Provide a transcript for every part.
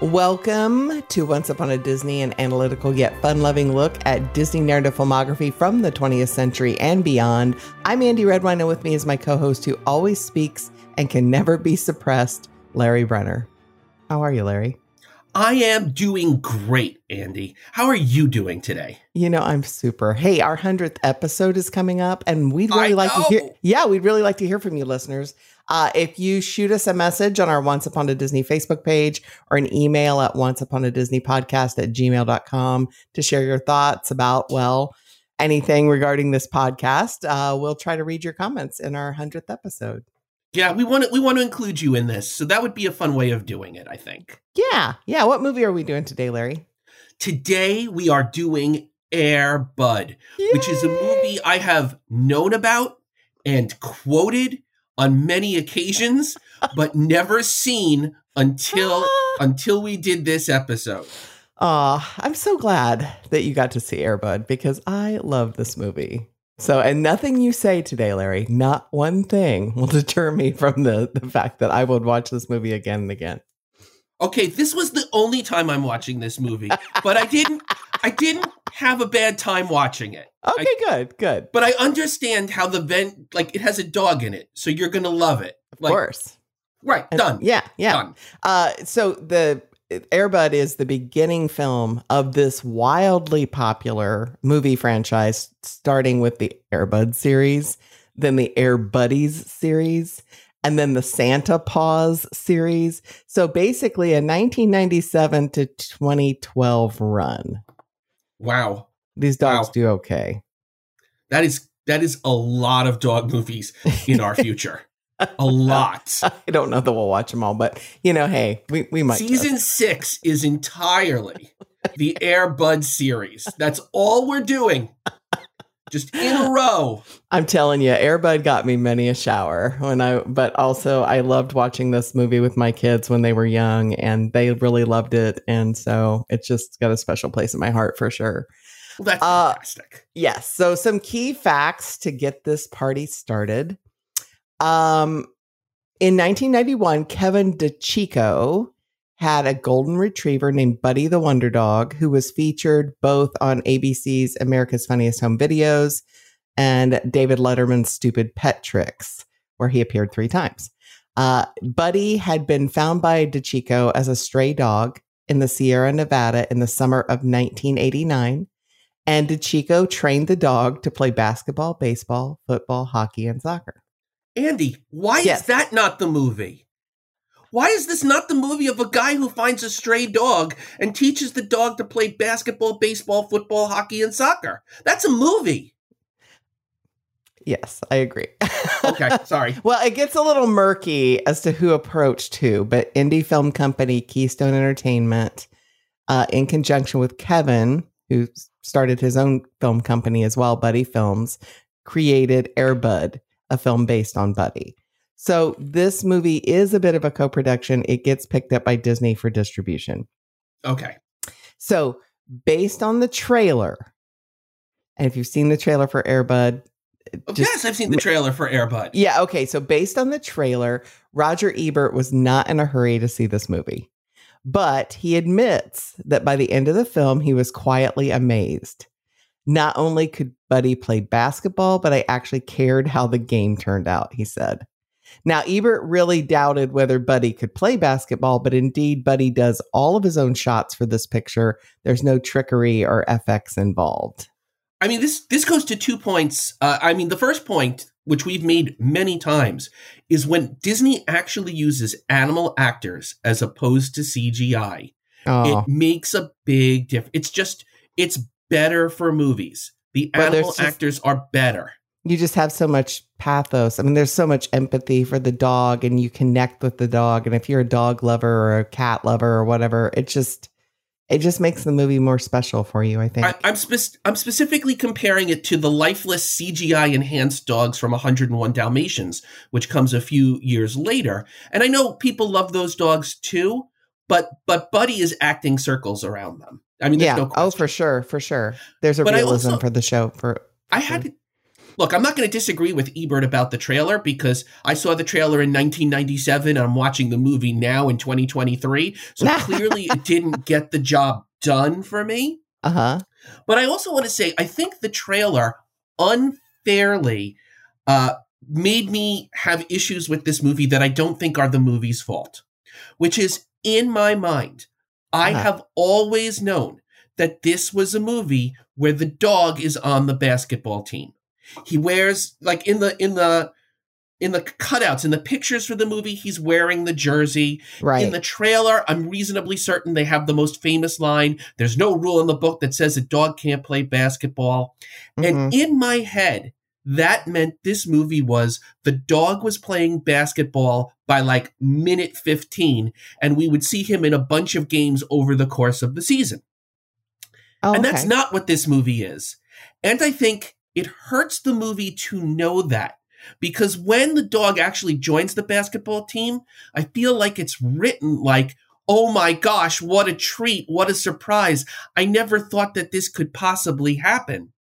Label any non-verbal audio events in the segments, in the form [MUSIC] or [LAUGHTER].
Welcome to Once Upon a Disney, an analytical yet fun loving look at Disney narrative filmography from the 20th century and beyond. I'm Andie Redwine, and with me is my co host who always speaks and can never be suppressed, Larry Brenner. How are you, Larry? I am doing great, Andie. How are you doing today? You know, I'm super. Hey, our 100th episode is coming up, and we'd really I like know. to hear. Yeah, we'd really like to hear from you, listeners. Uh, if you shoot us a message on our Once Upon a Disney Facebook page or an email at once upon a Disney podcast at gmail.com to share your thoughts about, well, anything regarding this podcast, uh, we'll try to read your comments in our 100th episode. Yeah, we want to we want to include you in this, so that would be a fun way of doing it. I think. Yeah. Yeah. What movie are we doing today, Larry? Today we are doing Air Bud, which is a movie I have known about and quoted on many occasions, but never seen until Ah. [LAUGHS] until we did this episode. Aw, I'm so glad that you got to see Air Bud because I love this movie. So, and nothing you say today, Larry, not one thing will [LAUGHS] deter me from the, the fact that I would watch this movie again and again. Okay, this was the only time I'm watching this movie, but I didn't I didn't have a bad time watching it. Okay, good, good. But I understand how the vent like it has a dog in it, so you're gonna love it. Of Like, course. Right, And- done. Yeah, yeah. Done. Uh, so the Air Bud is the beginning film of this wildly popular movie franchise, starting with the Air Bud series, then the Air Buddies series, and then the Santa Paws series. So basically, a 1997 to 2012 run. Wow. These dogs Wow. do okay. That is that is a lot of dog movies in our [LAUGHS] future. A lot. [LAUGHS] I don't know that we'll watch them all, but you know, hey, we, we might. Season six is entirely the Air Bud series. That's all we're doing. Just in a row. I'm telling you, Air Bud got me many a shower when I, but also I loved watching this movie with my kids when they were young and they really loved it. And so it's just got a special place in my heart for sure. Well, that's Uh, fantastic. Yes. So some key facts to get this party started. Um, in 1991, Kevin DiCicco had a golden retriever named Buddy the Wonder Dog, who was featured both on ABC's America's Funniest Home Videos and David Letterman's Stupid Pet Tricks, where he appeared three times. Uh, Buddy had been found by DiCicco as a stray dog in the Sierra Nevada in the summer of 1989. And DiCicco trained the dog to play basketball, baseball, football, hockey, and soccer. Andie, why Yes. is that not the movie? Why is this not the movie of a guy who finds a stray dog and teaches the dog to play basketball, baseball, football, hockey, and soccer? That's a movie. Yes, I agree. Okay, [LAUGHS] sorry. well, it gets a little murky as to who approached who, but indie film company Keystone Entertainment, uh, in conjunction with Kevin, who started his own film company as well, Buddy Films, created Air Bud, a film based on Buddy. So this movie is a bit of a co-production. It gets picked up by Disney for distribution. Okay. So, based on the trailer, and if you've seen the trailer for Air Bud, just- yes, I've seen the trailer for Air Bud. yeah, okay. So, based on the trailer, Roger Ebert was not in a hurry to see this movie, but he admits that by the end of the film, he was quietly amazed. Not only could Buddy play basketball, but I actually cared how the game turned out, he said. Now, Ebert really doubted whether Buddy could play basketball, but indeed, Buddy does all of his own shots for this picture. There's no trickery or FX involved. I mean, this this goes to two points. Uh, I mean, the first point, which we've made many times, is when Disney actually uses animal actors as opposed to CGI. Oh, It makes a big difference. It's just it's better for movies. The there's animal just- actors are better. you just have so much pathos. I mean, there's so much empathy for the dog, and you connect with the dog. And if you're a dog lover or a cat lover or whatever, it just it just makes the movie more special for you. I think. I, I'm spec- I'm specifically comparing it to the lifeless CGI enhanced dogs from 101 Dalmatians, which comes a few years later. And I know people love those dogs too, but but Buddy is acting circles around them. I mean, there's yeah. no oh, for sure, for sure. There's a But realism also- for the show. For I had look, I'm not going to disagree with Ebert about the trailer because I saw the trailer in 1997 and I'm watching the movie now in 2023. So [LAUGHS] clearly it didn't get the job done for me. Uh huh. But I also want to say, I think the trailer unfairly uh, made me have issues with this movie that I don't think are the movie's fault, which is in my mind, I Uh-huh. have always known that this was a movie where the dog is on the basketball team. He wears like in the in the in the cutouts in the pictures for the movie he's wearing the jersey Right. in the trailer, I'm reasonably certain they have the most famous line. There's no rule in the book that says a dog can't play basketball. Mhm. And in my head, that meant this movie was the dog was playing basketball by like minute 15, and we would see him in a bunch of games over the course of the season. oh, And that's not what this movie is. And I think it hurts the movie to know that. Because when the dog actually joins the basketball team, I feel like it's written like, oh my gosh, what a treat, what a surprise. I never thought that this could possibly happen.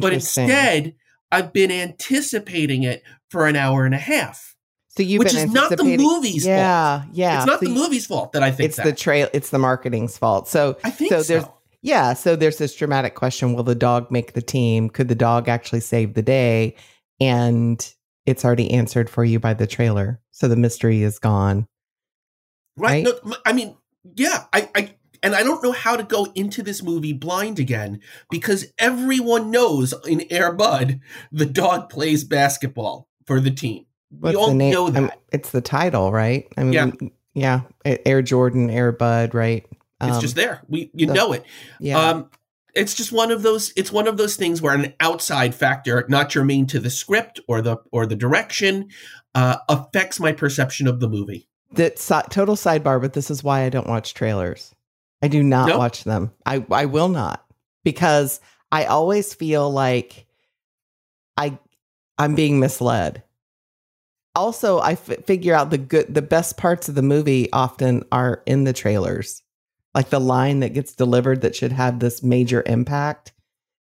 But instead, I've been anticipating it for an hour and a half, so you've which is not the movie's fault. Yeah, yeah. It's not So the you- movie's fault that I think It's that. the trail. It's the marketing's fault. So I think so so. there's- yeah. So there's this dramatic question: Will the dog make the team? Could the dog actually save the day? And it's already answered for you by the trailer. So the mystery is gone. Right. right? No, I mean, yeah, I, I, and I don't know how to go into this movie blind again because everyone knows in Air Bud the dog plays basketball for the team. What's we all the name? know that. Um, it's the title, right? I mean, Yeah. yeah. Air Jordan, Air Bud, right? it's Um, just there. We you the- know it. yeah. Um, it's just one of those. It's one of those things where an outside factor, not germane to the script or the or the direction, uh, affects my perception of the movie. that si- total sidebar, but this is why I don't watch trailers. I do not No? watch them. I I will not because I always feel like I I'm being misled. Also, I f- figure out the good the best parts of the movie often are in the trailers. Like the line that gets delivered that should have this major impact.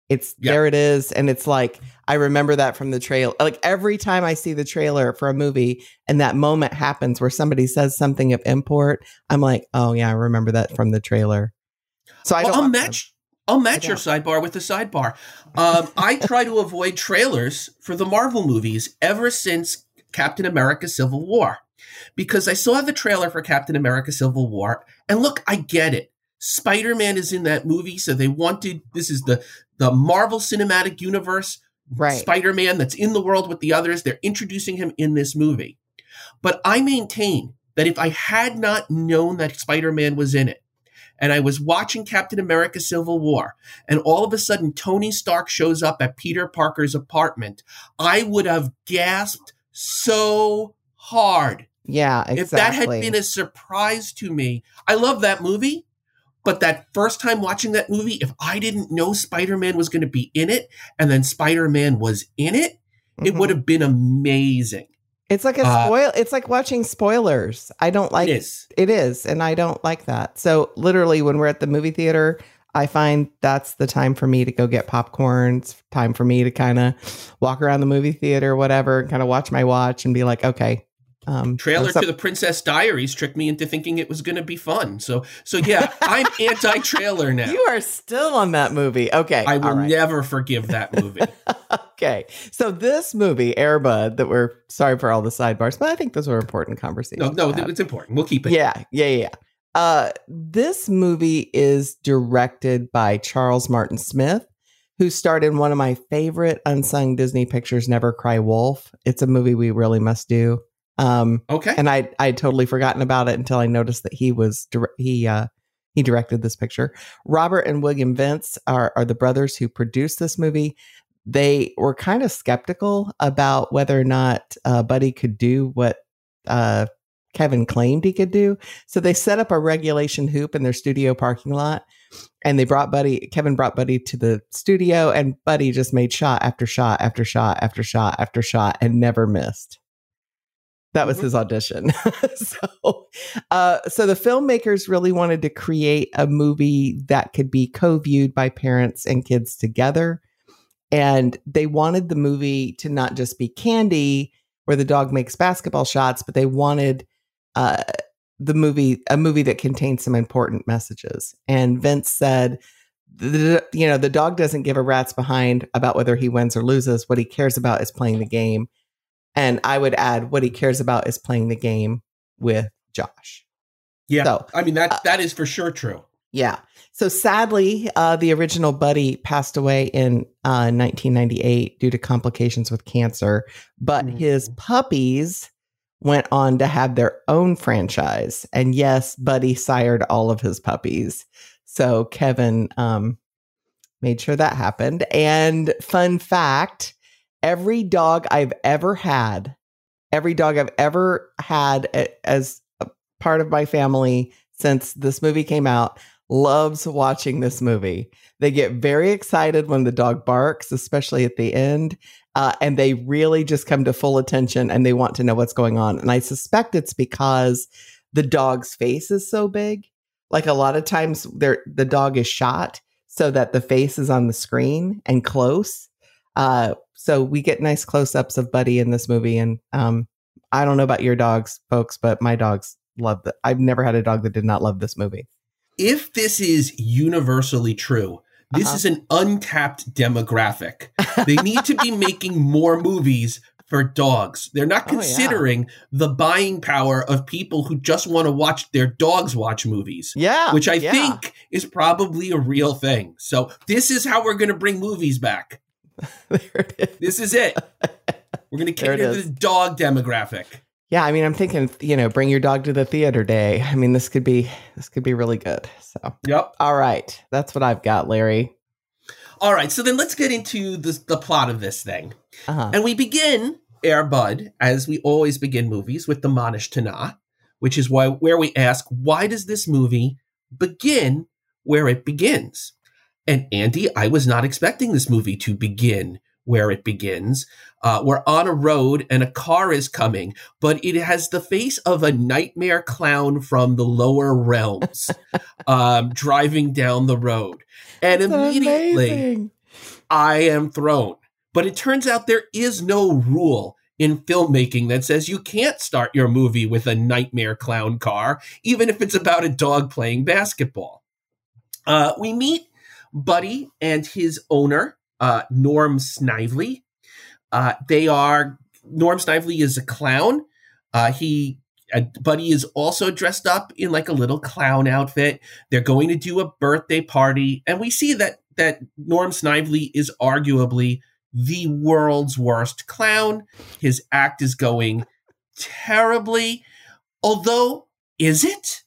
It's Yeah. there it is and it's like I remember that from the trailer. Like every time I see the trailer for a movie and that moment happens where somebody says something of import, I'm like, "Oh yeah, I remember that from the trailer." So I Well, don't I'll match. I'll match your sidebar with the sidebar. Um, I try to avoid trailers for the Marvel movies ever since Captain America: Civil War, because I saw the trailer for Captain America: Civil War, and look, I get it. Spider Man is in that movie, so they wanted this is the the Marvel Cinematic Universe Right. Spider Man that's in the world with the others. They're introducing him in this movie. But I maintain that if I had not known that Spider Man was in it, and I was watching Captain America Civil War, and all of a sudden Tony Stark shows up at Peter Parker's apartment, I would have gasped so hard. Yeah, exactly. If that had been a surprise to me, I love that movie. But that first time watching that movie, if I didn't know Spider Man was going to be in it, and then Spider Man was in it, it Mhm. would have been amazing. It's like a uh, spoil. It's like watching spoilers. I don't like it is. It is, and I don't like that. So literally, when we're at the movie theater, I find that's the time for me to go get popcorn. It's time for me to kind of walk around the movie theater, whatever, and kind of watch my watch and be like, okay. Um, Trailer to the Princess Diaries tricked me into thinking it was going to be fun. So, so yeah, I'm [LAUGHS] anti-trailer now. You are still on that movie. Okay, I will right. never forgive that movie. [LAUGHS] okay, so this movie, Air Bud, that we're sorry for all the sidebars, but I think those were important conversations. no, no, it's important. We'll keep it. Yeah, yeah, yeah. Uh, this movie is directed by Charles Martin Smith, who starred in one of my favorite unsung Disney pictures, Never Cry Wolf. It's a movie we really must do. Um, Okay. and I I totally forgotten about it until I noticed that he was he uh he directed this picture. Robert and William Vince are are the brothers who produced this movie. They were kind of skeptical about whether or not uh, Buddy could do what uh, Kevin claimed he could do. So they set up a regulation hoop in their studio parking lot, and they brought Buddy. Kevin brought Buddy to the studio, and Buddy just made shot after shot after shot after shot after shot and never missed. That was Mhm. his audition. [LAUGHS] so, uh, so the filmmakers really wanted to create a movie that could be co-viewed by parents and kids together. And they wanted the movie to not just be candy where the dog makes basketball shots, but they wanted uh, the movie a movie that contains some important messages. And Vince said, the, you know, the dog doesn't give a rat's behind about whether he wins or loses. What he cares about is playing the game. And I would add, what he cares about is playing the game with Josh. Yeah, so, I mean that uh, that is for sure true. Yeah. So sadly, uh, the original Buddy passed away in uh, 1998 due to complications with cancer, but mm-hmm. his puppies went on to have their own franchise. And yes, Buddy sired all of his puppies. So Kevin um, made sure that happened. And fun fact every dog I've ever had, every dog I've ever had as a part of my family since this movie came out loves watching this movie. They get very excited when the dog barks, especially at the end. Uh, and they really just come to full attention and they want to know what's going on. And I suspect it's because the dog's face is so big. Like a lot of times, the dog is shot so that the face is on the screen and close. Uh, so we get nice close ups of Buddy in this movie. And um, I don't know about your dogs, folks, but my dogs love that. I've never had a dog that did not love this movie if this is universally true, this uh-huh. is an untapped demographic. They need to be [LAUGHS] making more movies for dogs. They're not considering oh, yeah. the buying power of people who just want to watch their dogs watch movies. Yeah. Which I yeah. think is probably a real thing. So this is how we're going to bring movies back. [LAUGHS] this is it. We're going to cater to the dog demographic. Yeah, I mean, I'm thinking, you know, bring your dog to the theater day. I mean, this could be this could be really good. So, yep. All right, that's what I've got, Larry. All right, so then let's get into the the plot of this thing, uh-huh. and we begin Air Bud as we always begin movies with the Manish Tana, which is why where we ask, why does this movie begin where it begins? And Andie, I was not expecting this movie to begin where it begins. Uh, we're on a road and a car is coming, but it has the face of a nightmare clown from the lower realms [LAUGHS] um, driving down the road. And That's immediately amazing. I am thrown. But it turns out there is no rule in filmmaking that says you can't start your movie with a nightmare clown car, even if it's about a dog playing basketball. Uh, we meet Buddy and his owner, uh, Norm Snively. Uh, they are Norm Snively is a clown. Uh, he uh, Buddy is also dressed up in like a little clown outfit. They're going to do a birthday party, and we see that that Norm Snively is arguably the world's worst clown. His act is going terribly. Although, is it?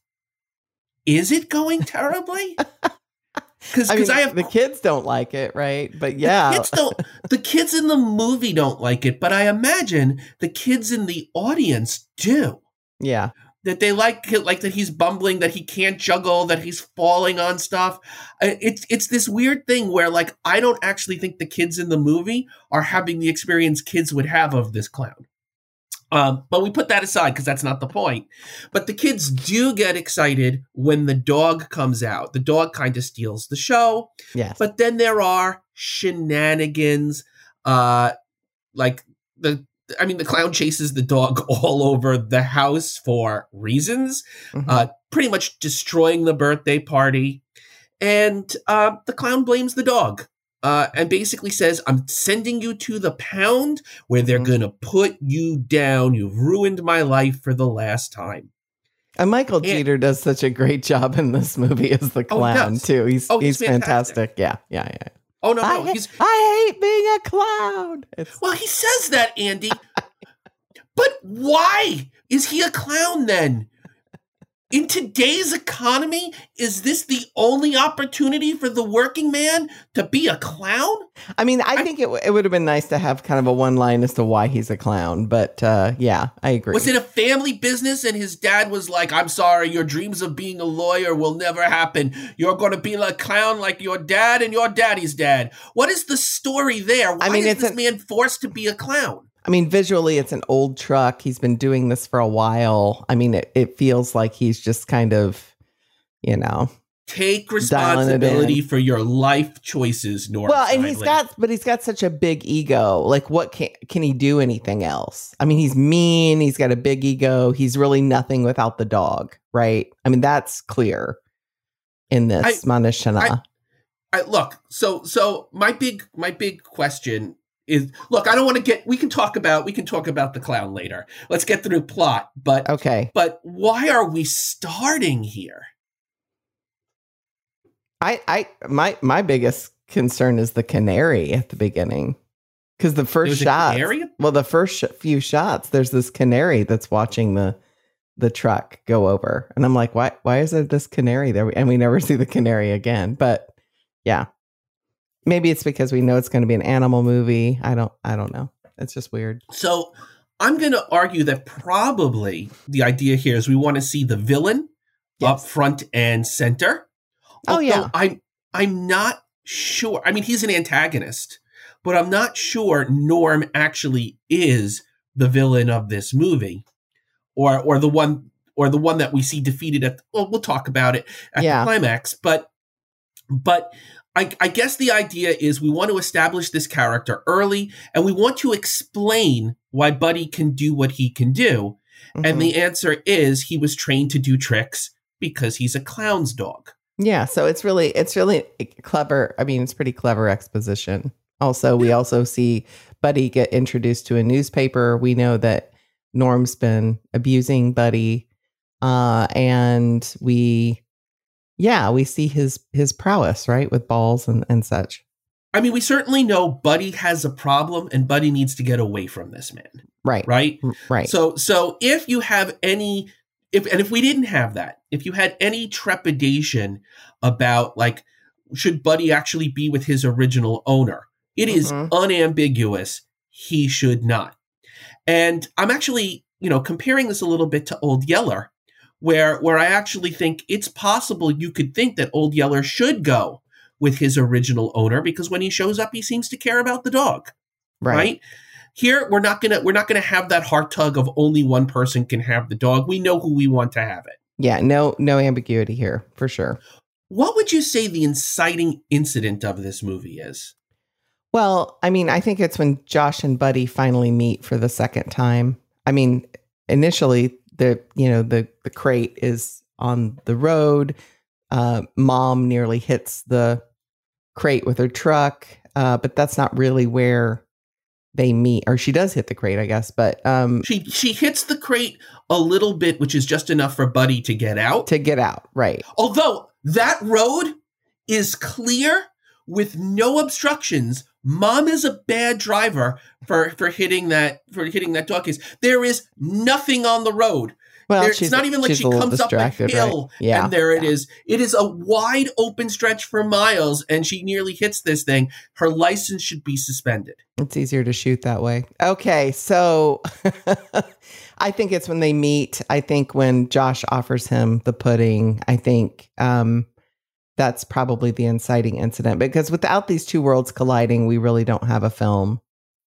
Is it going terribly? [LAUGHS] Because I, mean, I have the kids don't like it, right? But yeah, the kids don't. the kids in the movie don't like it, but I imagine the kids in the audience do. Yeah, that they like like that he's bumbling, that he can't juggle, that he's falling on stuff. It's it's this weird thing where like I don't actually think the kids in the movie are having the experience kids would have of this clown. Um, but we put that aside because that's not the point. But the kids do get excited when the dog comes out. The dog kind of steals the show. Yes. But then there are shenanigans. Uh, like the, I mean, the clown chases the dog [LAUGHS] all over the house for reasons, mm-hmm. uh, pretty much destroying the birthday party. And uh, the clown blames the dog uh, and basically says, I'm sending you to the pound where they're mm-hmm. going to put you down. You've ruined my life for the last time. And Michael and, Jeter does such a great job in this movie as the oh, clown, oh, too. He's, oh, he's, he's fantastic. fantastic. Yeah, yeah, yeah. Oh, no, no. I, he's, I hate being a clown. It's, well, he says that, Andie. but why is he a clown then? In today's economy, is this the only opportunity for the working man to be a clown? I mean, I, I think it, w- it would have been nice to have kind of a one line as to why he's a clown, but uh, yeah, I agree. Was it a family business and his dad was like, I'm sorry, your dreams of being a lawyer will never happen. You're going to be a clown like your dad and your daddy's dad. What is the story there? Why I mean, is this an- man forced to be a clown? I mean, visually, it's an old truck. He's been doing this for a while. I mean, it, it feels like he's just kind of, you know, Take responsibility for your life choices, Norm. Well, and he's got, but he's got such a big ego. Like, what can can he do anything else? I mean, he's mean. He's got a big ego. He's really nothing without the dog, right? I mean, that's clear in this I- Manashana. I, look, so so my big my big question is look, I don't want to get we can talk about we can talk about the clown later. Let's get through plot, but okay, but why are we starting here? I, I, my, my biggest concern is the canary at the beginning because the first shot, well, the first sh- few shots, there's this canary that's watching the the truck go over, and I'm like, why, why is there this canary there? And we never [LAUGHS] see the canary again. But yeah, maybe it's because we know it's going to be an animal movie. I don't, I don't know. It's just weird. So I'm going to argue that probably the idea here is we want to see the villain up front and center. Oh, yeah. I'm I'm not sure. I mean, he's an antagonist, but I'm not sure Norm actually is the villain of this movie, or or the one or the one that we see defeated at. Well, we'll talk about it at Yeah. the climax, but but. I, I guess the idea is we want to establish this character early and we want to explain why Buddy can do what he can do. Mhm. And the answer is he was trained to do tricks because he's a clown's dog. Yeah, so it's really it's really clever. I mean, it's pretty clever exposition. Also, we also see Buddy get introduced to a newspaper. We know that Norm's been abusing Buddy, uh, and we, yeah, we see his his prowess right with balls and and such. I mean, we certainly know Buddy has a problem and Buddy needs to get away from this man, Right, right? Right. So so if you have any if and if we didn't have that, if you had any trepidation about like should Buddy actually be with his original owner, it is Mhm. unambiguous he should not. And I'm actually, you know, comparing this a little bit to Old Yeller, where where I actually think it's possible you could think that Old Yeller should go with his original owner because when he shows up, he seems to care about the dog right. right. Here we're not gonna we're not gonna have that heart tug of only one person can have the dog. We know who we want to have it. Yeah, no no ambiguity here for sure. What would you say the inciting incident of this movie is? Well, I mean, I think it's when Josh and Buddy finally meet for the second time. I mean, initially the you know the the crate is on the road. Uh, Mom nearly hits the crate with her truck, uh, but that's not really where they meet. Or she does hit the crate, I guess. But um, She she hits the crate a little bit, which is just enough for Buddy to get out. to get out, right? Although that road is clear with no obstructions. Mom is a bad driver for for hitting that for hitting that dog case. There is nothing on the road. Well, There- it's not even like she comes up a hill right? Yeah, and there it yeah. is. It is a wide open stretch for miles, and she nearly hits this thing. Her license should be suspended. It's easier to shoot that way. Okay, so [LAUGHS] I think it's when they meet. I think when Josh offers him the pudding, I think um, that's probably the inciting incident because without these two worlds colliding, we really don't have a film.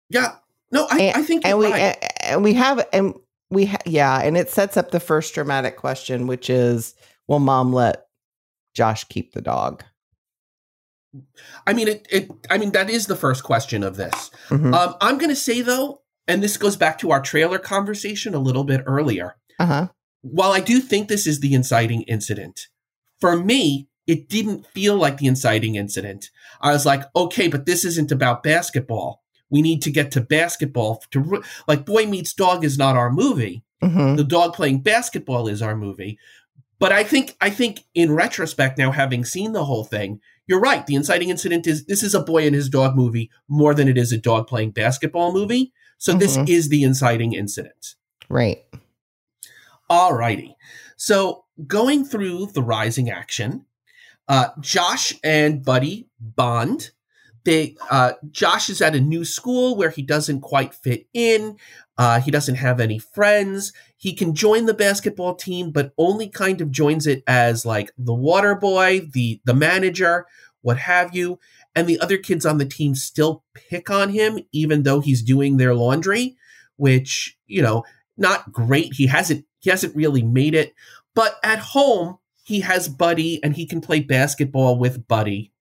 Yeah, no, I, I think And we right. and, and we have and we ha- yeah, and it sets up the first dramatic question, which is, will mom let Josh keep the dog? I mean, it, it. I mean, that is the first question of this. Mhm. Um, I'm going to say though, and this goes back to our trailer conversation a little bit earlier. Uh huh. While I do think this is the inciting incident, for me, it didn't feel like the inciting incident. I was like, okay, but this isn't about basketball. We need to get to basketball. To re- like, Boy Meets Dog is not our movie. hmm The dog playing basketball is our movie. But I think, I think in retrospect, now having seen the whole thing, you're right. The inciting incident is this is a boy and his dog movie more than it is a dog playing basketball movie. So this Mhm. is the inciting incident. Right. All righty. So going through the rising action, uh, Josh and Buddy bond. They uh, Josh is at a new school where he doesn't quite fit in. Uh, he doesn't have any friends. He can join the basketball team, but only kind of joins it as like the water boy, the the manager, what have you. And the other kids on the team still pick on him, even though he's doing their laundry, which you know not great. He hasn't he hasn't really made it. But at home, he has Buddy and he can play basketball with Buddy.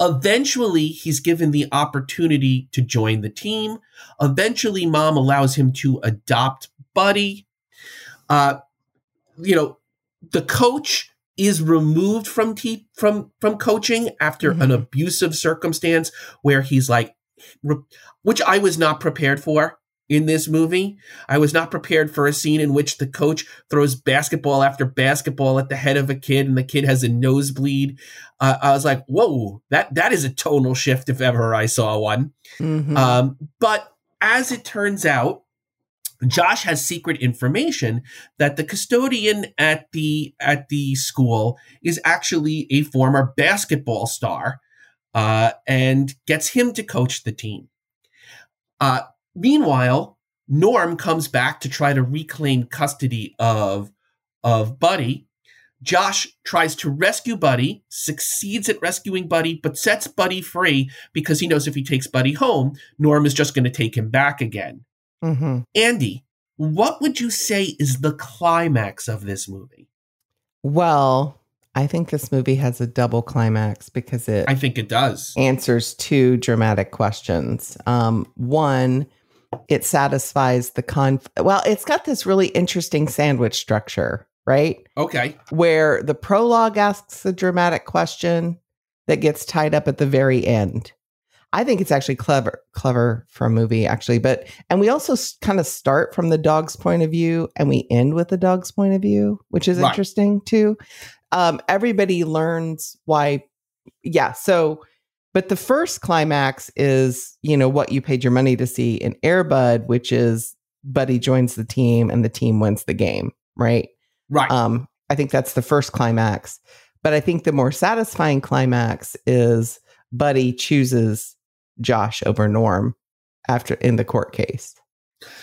Eventually, he's given the opportunity to join the team. Eventually, mom allows him to adopt Buddy. Uh, you know, the coach is removed from te- from from coaching after mm-hmm. an abusive circumstance where he's like, re- which I was not prepared for in this movie. I was not prepared for a scene in which the coach throws basketball after basketball at the head of a kid and the kid has a nosebleed. Uh, I was like, whoa, that, that is a tonal shift if ever I saw one. Mm-hmm. Um, but as it turns out, Josh has secret information that the custodian at the at the school is actually a former basketball star, uh, and gets him to coach the team. Uh, Meanwhile, Norm comes back to try to reclaim custody of, of Buddy. Josh tries to rescue Buddy, succeeds at rescuing Buddy, but sets Buddy free because he knows if he takes Buddy home, Norm is just going to take him back again. Mm-hmm. Andie, what would you say is the climax of this movie? Well, I think this movie has a double climax because it I think it does. Answers two dramatic questions. Um, one, it satisfies the con well it's got this really interesting sandwich structure right? Okay. Where the prologue asks a dramatic question that gets tied up at the very end. I think it's actually clever clever for a movie actually but and we also kind of start from the dog's point of view and we end with the dog's point of view which is right. interesting too. Um everybody learns why yeah so but the first climax is, you know, what you paid your money to see in Air Bud, which is Buddy joins the team and the team wins the game, right? Right. Um, I think that's the first climax. But I think the more satisfying climax is Buddy chooses Josh over Norm after in the court case.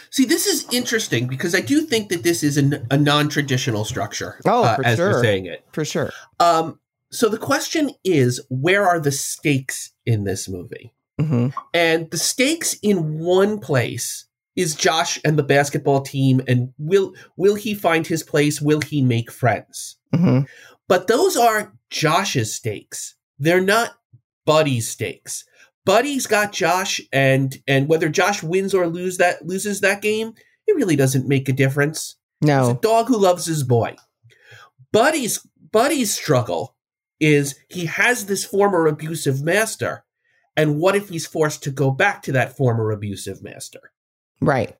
See, this is interesting because I do think that this is a, a non-traditional structure. Oh, uh, for as sure. you're saying it for sure. Um, so the question is, where are the stakes in this movie? Mm-hmm. And the stakes in one place is Josh and the basketball team, and will will he find his place? Will he make friends? Mm-hmm. But those are Josh's stakes. They're not Buddy's stakes. Buddy's got Josh, and and whether Josh wins or lose that loses that game, it really doesn't make a difference. No, He's a dog who loves his boy. Buddy's Buddy's struggle is he has this former abusive master. And what if he's forced to go back to that former abusive master? Right.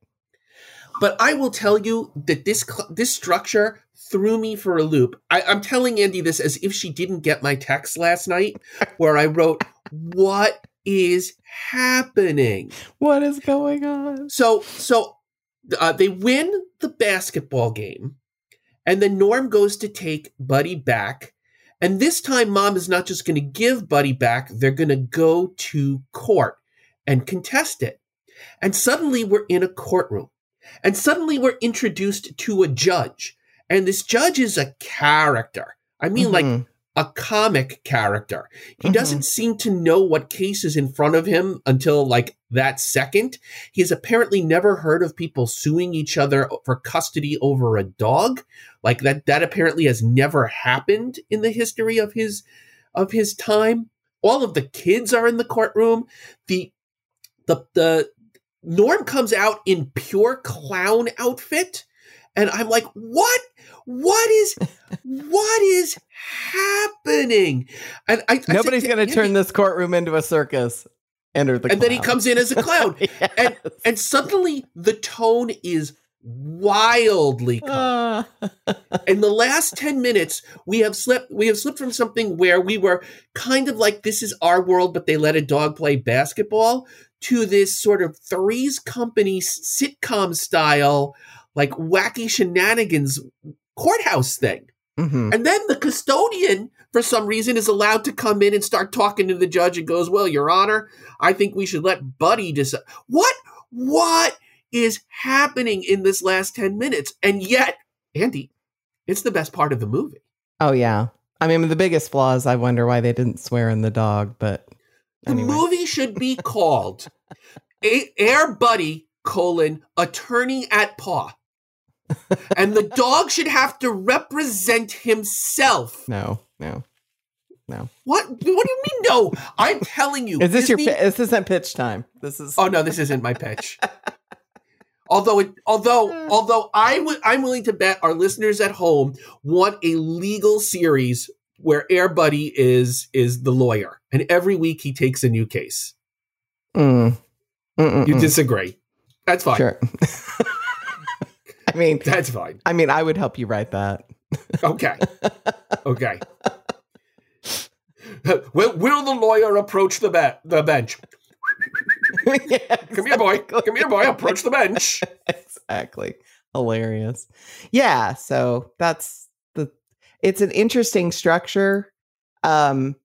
But I will tell you that this this structure threw me for a loop. I, I'm telling Andie this as if she didn't get my text last night, [LAUGHS] where I wrote, "What is happening? What is going on?" So, so uh, they win the basketball game, and then Norm goes to take Buddy back, and this time, mom is not just going to give Buddy back, they're going to go to court and contest it. And suddenly we're in a courtroom. And suddenly we're introduced to a judge. And this judge is a character. I mean, mm-hmm. like a comic character. He mm-hmm. doesn't seem to know what case is in front of him until like that second. He has apparently never heard of people suing each other for custody over a dog. Like that that apparently has never happened in the history of his of his time. All of the kids are in the courtroom. The the the Norm comes out in pure clown outfit and I'm like, "What what is [LAUGHS] what is happening? And I, I nobody's going to turn this courtroom into a circus. Enter the and clown. then he comes in as a clown, [LAUGHS] yes. and and suddenly the tone is wildly calm. Uh. in the last 10 minutes we have slipped we have slipped from something where we were kind of like this is our world but they let a dog play basketball to this sort of threes company sitcom style like wacky shenanigans courthouse thing. Mm-hmm. And then the custodian, for some reason, is allowed to come in and start talking to the judge and goes, Well, Your Honor, I think we should let Buddy decide. What? What is happening in this last 10 minutes? And yet, Andie, it's the best part of the movie. Oh, yeah. I mean, the biggest flaw is I wonder why they didn't swear in the dog, but. Anyway. The movie should be called [LAUGHS] Air Buddy, colon, attorney at paw. And the dog should have to represent himself. No, no, no. What? What do you mean? No, I'm telling you. Is this Disney- your? This isn't pitch time. This is. Oh no, this isn't my pitch. although, it, although, although I would, I'm willing to bet our listeners at home want a legal series where Air Buddy is is the lawyer, and every week he takes a new case. Mm. You disagree? That's fine. Sure. [LAUGHS] I mean, That's fine. I mean, I would help you write that. Okay. [LAUGHS] Okay. will, will the lawyer approach the be- the bench? [LAUGHS] yeah, Come here, boy. Come here, boy. Approach the bench. [LAUGHS] exactly. Hilarious. Yeah, so that's the it's an interesting structure. Um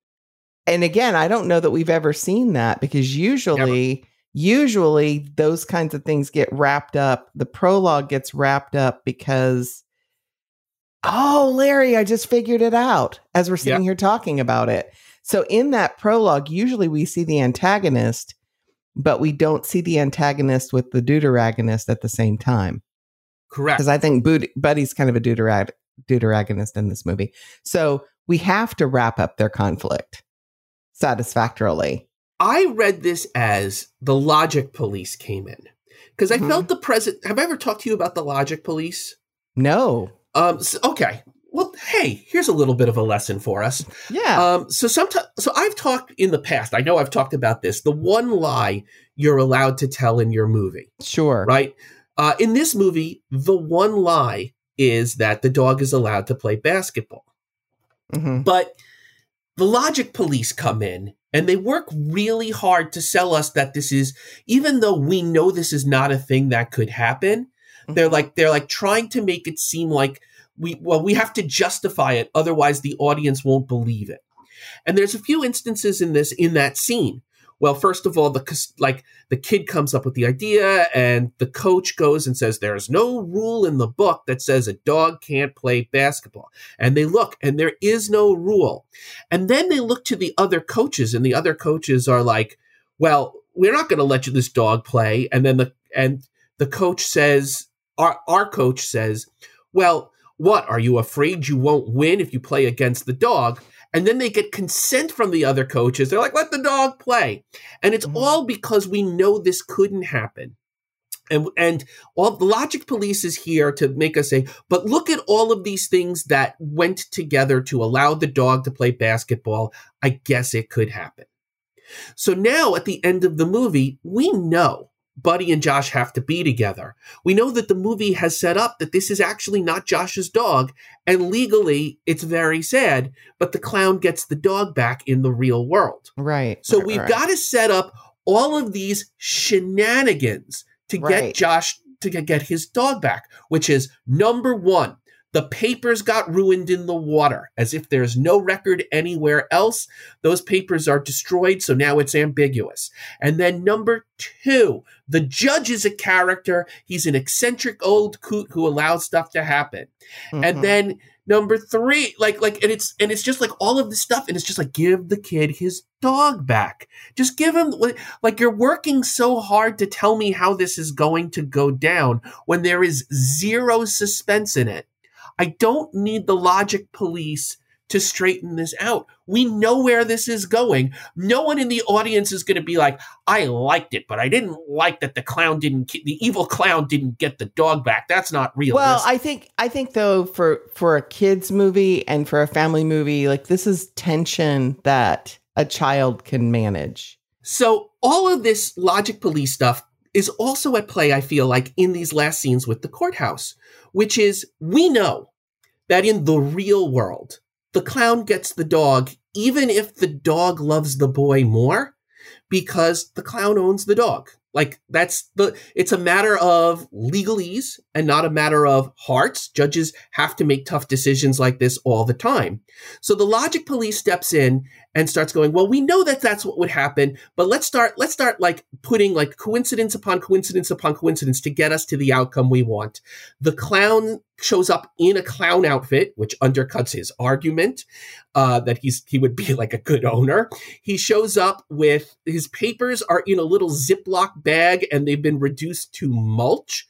and again, I don't know that we've ever seen that because usually usually those kinds of things get wrapped up. The prologue gets wrapped up because oh, Larry, I just figured it out as we're sitting here talking about it. So in that prologue, usually we see the antagonist, but we don't see the antagonist with the deuteragonist at the same time. Correct. Because I think Bud- Buddy's kind of a deuterag- deuteragonist in this movie. So we have to wrap up their conflict satisfactorily. I read this as the logic police came in because I Mhm. felt the present. Have I ever talked to you about the logic police? No. Um. so- okay. Well, hey, here's a little bit of a lesson for us. Yeah. Um. So sometimes, so I've talked in the past. I know I've talked about this. The one lie you're allowed to tell in your movie, sure. right? Uh, in this movie, the one lie is that the dog is allowed to play basketball. Mhm. But the logic police come in and they work really hard to sell us that this is, even though we know this is not a thing that could happen, they're mm-hmm. like, they're like trying to make it seem like we, well, we have to justify it. Otherwise the audience won't believe it. And there's a few instances in this, in that scene. Well, first of all, the like the kid comes up with the idea, and the coach goes and says, "There's no rule in the book that says a dog can't play basketball." And they look, and there is no rule. And then they look to the other coaches, and the other coaches are like, "Well, we're not going to let you this dog play." And then the and the coach says, "Our our coach says, well, what are you afraid you won't win if you play against the dog?" And then they get consent from the other coaches. They're like, "Let the dog play," and it's Mhm. all because we know this couldn't happen. And, and all the logic police is here to make us say, but look at all of these things that went together to allow the dog to play basketball. I guess it could happen. So now at the end of the movie, we know Buddy and Josh have to be together. We know that the movie has set up that this is actually not Josh's dog, and legally it's very sad, but the clown gets the dog back in the real world. Right. So we've right. got to set up all of these shenanigans to Right. get Josh to get- get his dog back, which is number one. The papers got ruined in the water, as if there's no record anywhere else. Those papers are destroyed, so now it's ambiguous. And then number two, the judge is a character. He's an eccentric old coot who allows stuff to happen. Mhm. And then number three, like like and it's and it's just like all of this stuff, and it's just like give the kid his dog back. Just give him like you're working so hard to tell me how this is going to go down when there is zero suspense in it. I don't need the logic police to straighten this out. We know where this is going. No one in the audience is going to be like, "I liked it, but I didn't like that the clown didn't the evil clown didn't get the dog back." That's not realistic. Well, I think I think though for for a kids movie and for a family movie, like this is tension that a child can manage. So all of this logic police stuff is also at play, I feel like, in these last scenes with the courthouse, which is we know that in the real world, the clown gets the dog, even if the dog loves the boy more, because the clown owns the dog. Like that's the it's a matter of legalese and not a matter of hearts. Judges have to make tough decisions like this all the time. So the logic police steps in and starts going, well, we know that that's what would happen, but let's start, let's start like putting like coincidence upon coincidence upon coincidence to get us to the outcome we want. The clown shows up in a clown outfit, which undercuts his argument, uh, that he's, he would be [LAUGHS] like a good owner. He shows up with his papers are in a little Ziploc bag and they've been reduced to mulch.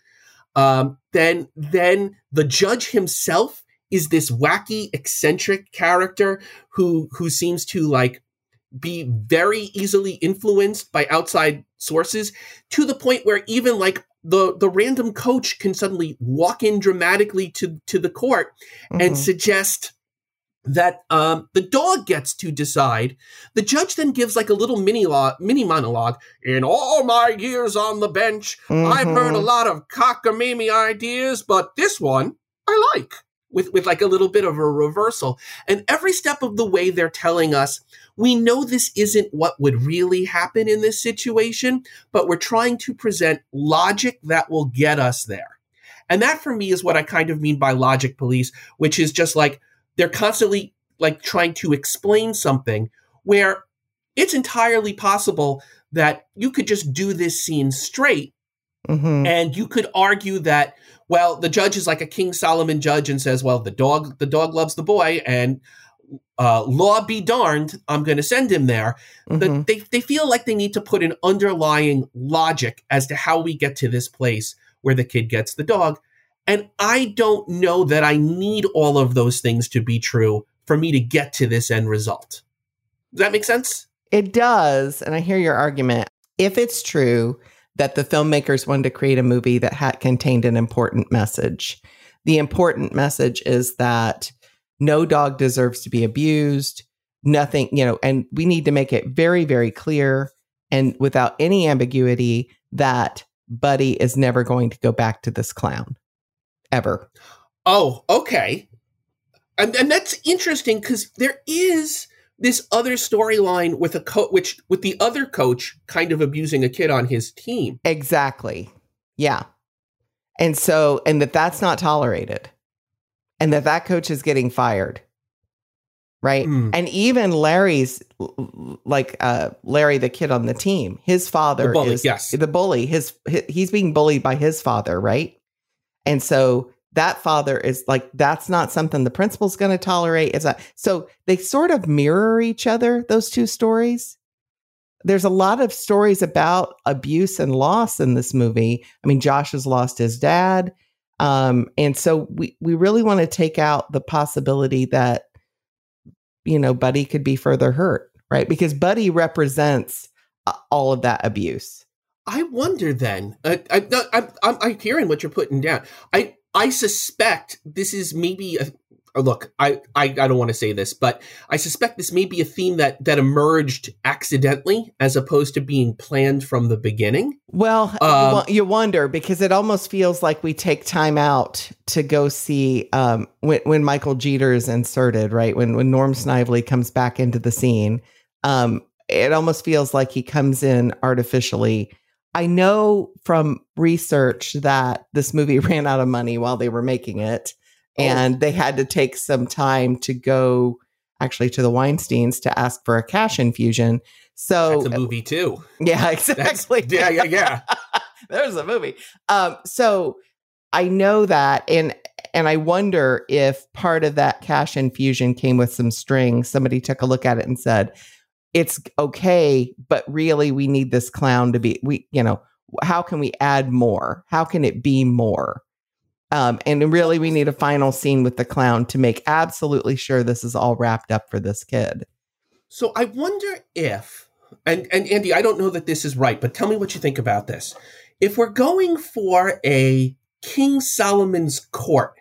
Um, then then the judge himself is this wacky, eccentric character who who seems to like be very easily influenced by outside sources to the point where even like the the random coach can suddenly walk in dramatically to to the court mm-hmm. and suggest that um, the dog gets to decide. The judge then gives like a little mini law, mini monologue. In all my years on the bench, mm-hmm. I've heard a mm-hmm. lot of cockamamie ideas, but this one I like. With with like a little bit of a reversal, and every step of the way they're telling us we know this isn't what would really happen in this situation, but we're trying to present logic that will get us there. And that for me is what I kind of mean by logic police, which is just like they're constantly like trying to explain something where it's entirely possible that you could just do this scene straight mm-hmm. and you could argue that well the judge is like a king solomon judge and says well the dog the dog loves the boy and uh, law be darned i'm going to send him there mm-hmm. they, they feel like they need to put an underlying logic as to how we get to this place where the kid gets the dog and I don't know that I need all of those things to be true for me to get to this end result. Does that make sense? It does. And I hear your argument. If it's true that the filmmakers wanted to create a movie that had contained an important message, the important message is that no dog deserves to be abused. Nothing, you know, and we need to make it very, very clear and without any ambiguity that Buddy is never going to go back to this clown ever. Oh, okay. And, and that's interesting because there is this other storyline with a coach, which with the other coach kind of abusing a kid on his team. Exactly. Yeah. And so, and that that's not tolerated, and that that coach is getting fired. Right. Mm. And even Larry's, like uh, Larry, the kid on the team, his father the bully, is yes. the bully. His, his he's being bullied by his father. Right. And so that father is like, that's not something the principal's going to tolerate. is that So they sort of mirror each other, those two stories. There's a lot of stories about abuse and loss in this movie. I mean, Josh has lost his dad. Um, and so we, we really want to take out the possibility that, you know, Buddy could be further hurt, right? Because Buddy represents uh, all of that abuse. I wonder then. Uh, I, I'm hearing what you're putting down. I I suspect this is maybe a look. I, I I don't want to say this, but I suspect this may be a theme that that emerged accidentally as opposed to being planned from the beginning. Well, um, you wonder because it almost feels like we take time out to go see um, when when Michael Jeter is inserted, right? When when Norm Snively comes back into the scene. Um, it almost feels like he comes in artificially I know from research that this movie [LAUGHS] ran out of money while they were making it, oh. and they had to take some time to go actually to the Weinsteins to ask for a cash infusion. So that's a movie too. Yeah, exactly. That's, yeah, yeah, yeah. [LAUGHS] There's a movie. Um, so I know that, and and I wonder if part of that cash infusion came with some strings. Somebody took a look at it and said, it's okay, but really we need this clown to be we you know how can we add more? How can it be more? Um, and really, we need a final scene with the clown to make absolutely sure this is all wrapped up for this kid. So I wonder if, and, and Andie, I don't know that this is right, but tell me what you think about this. If we're going for a King Solomon's court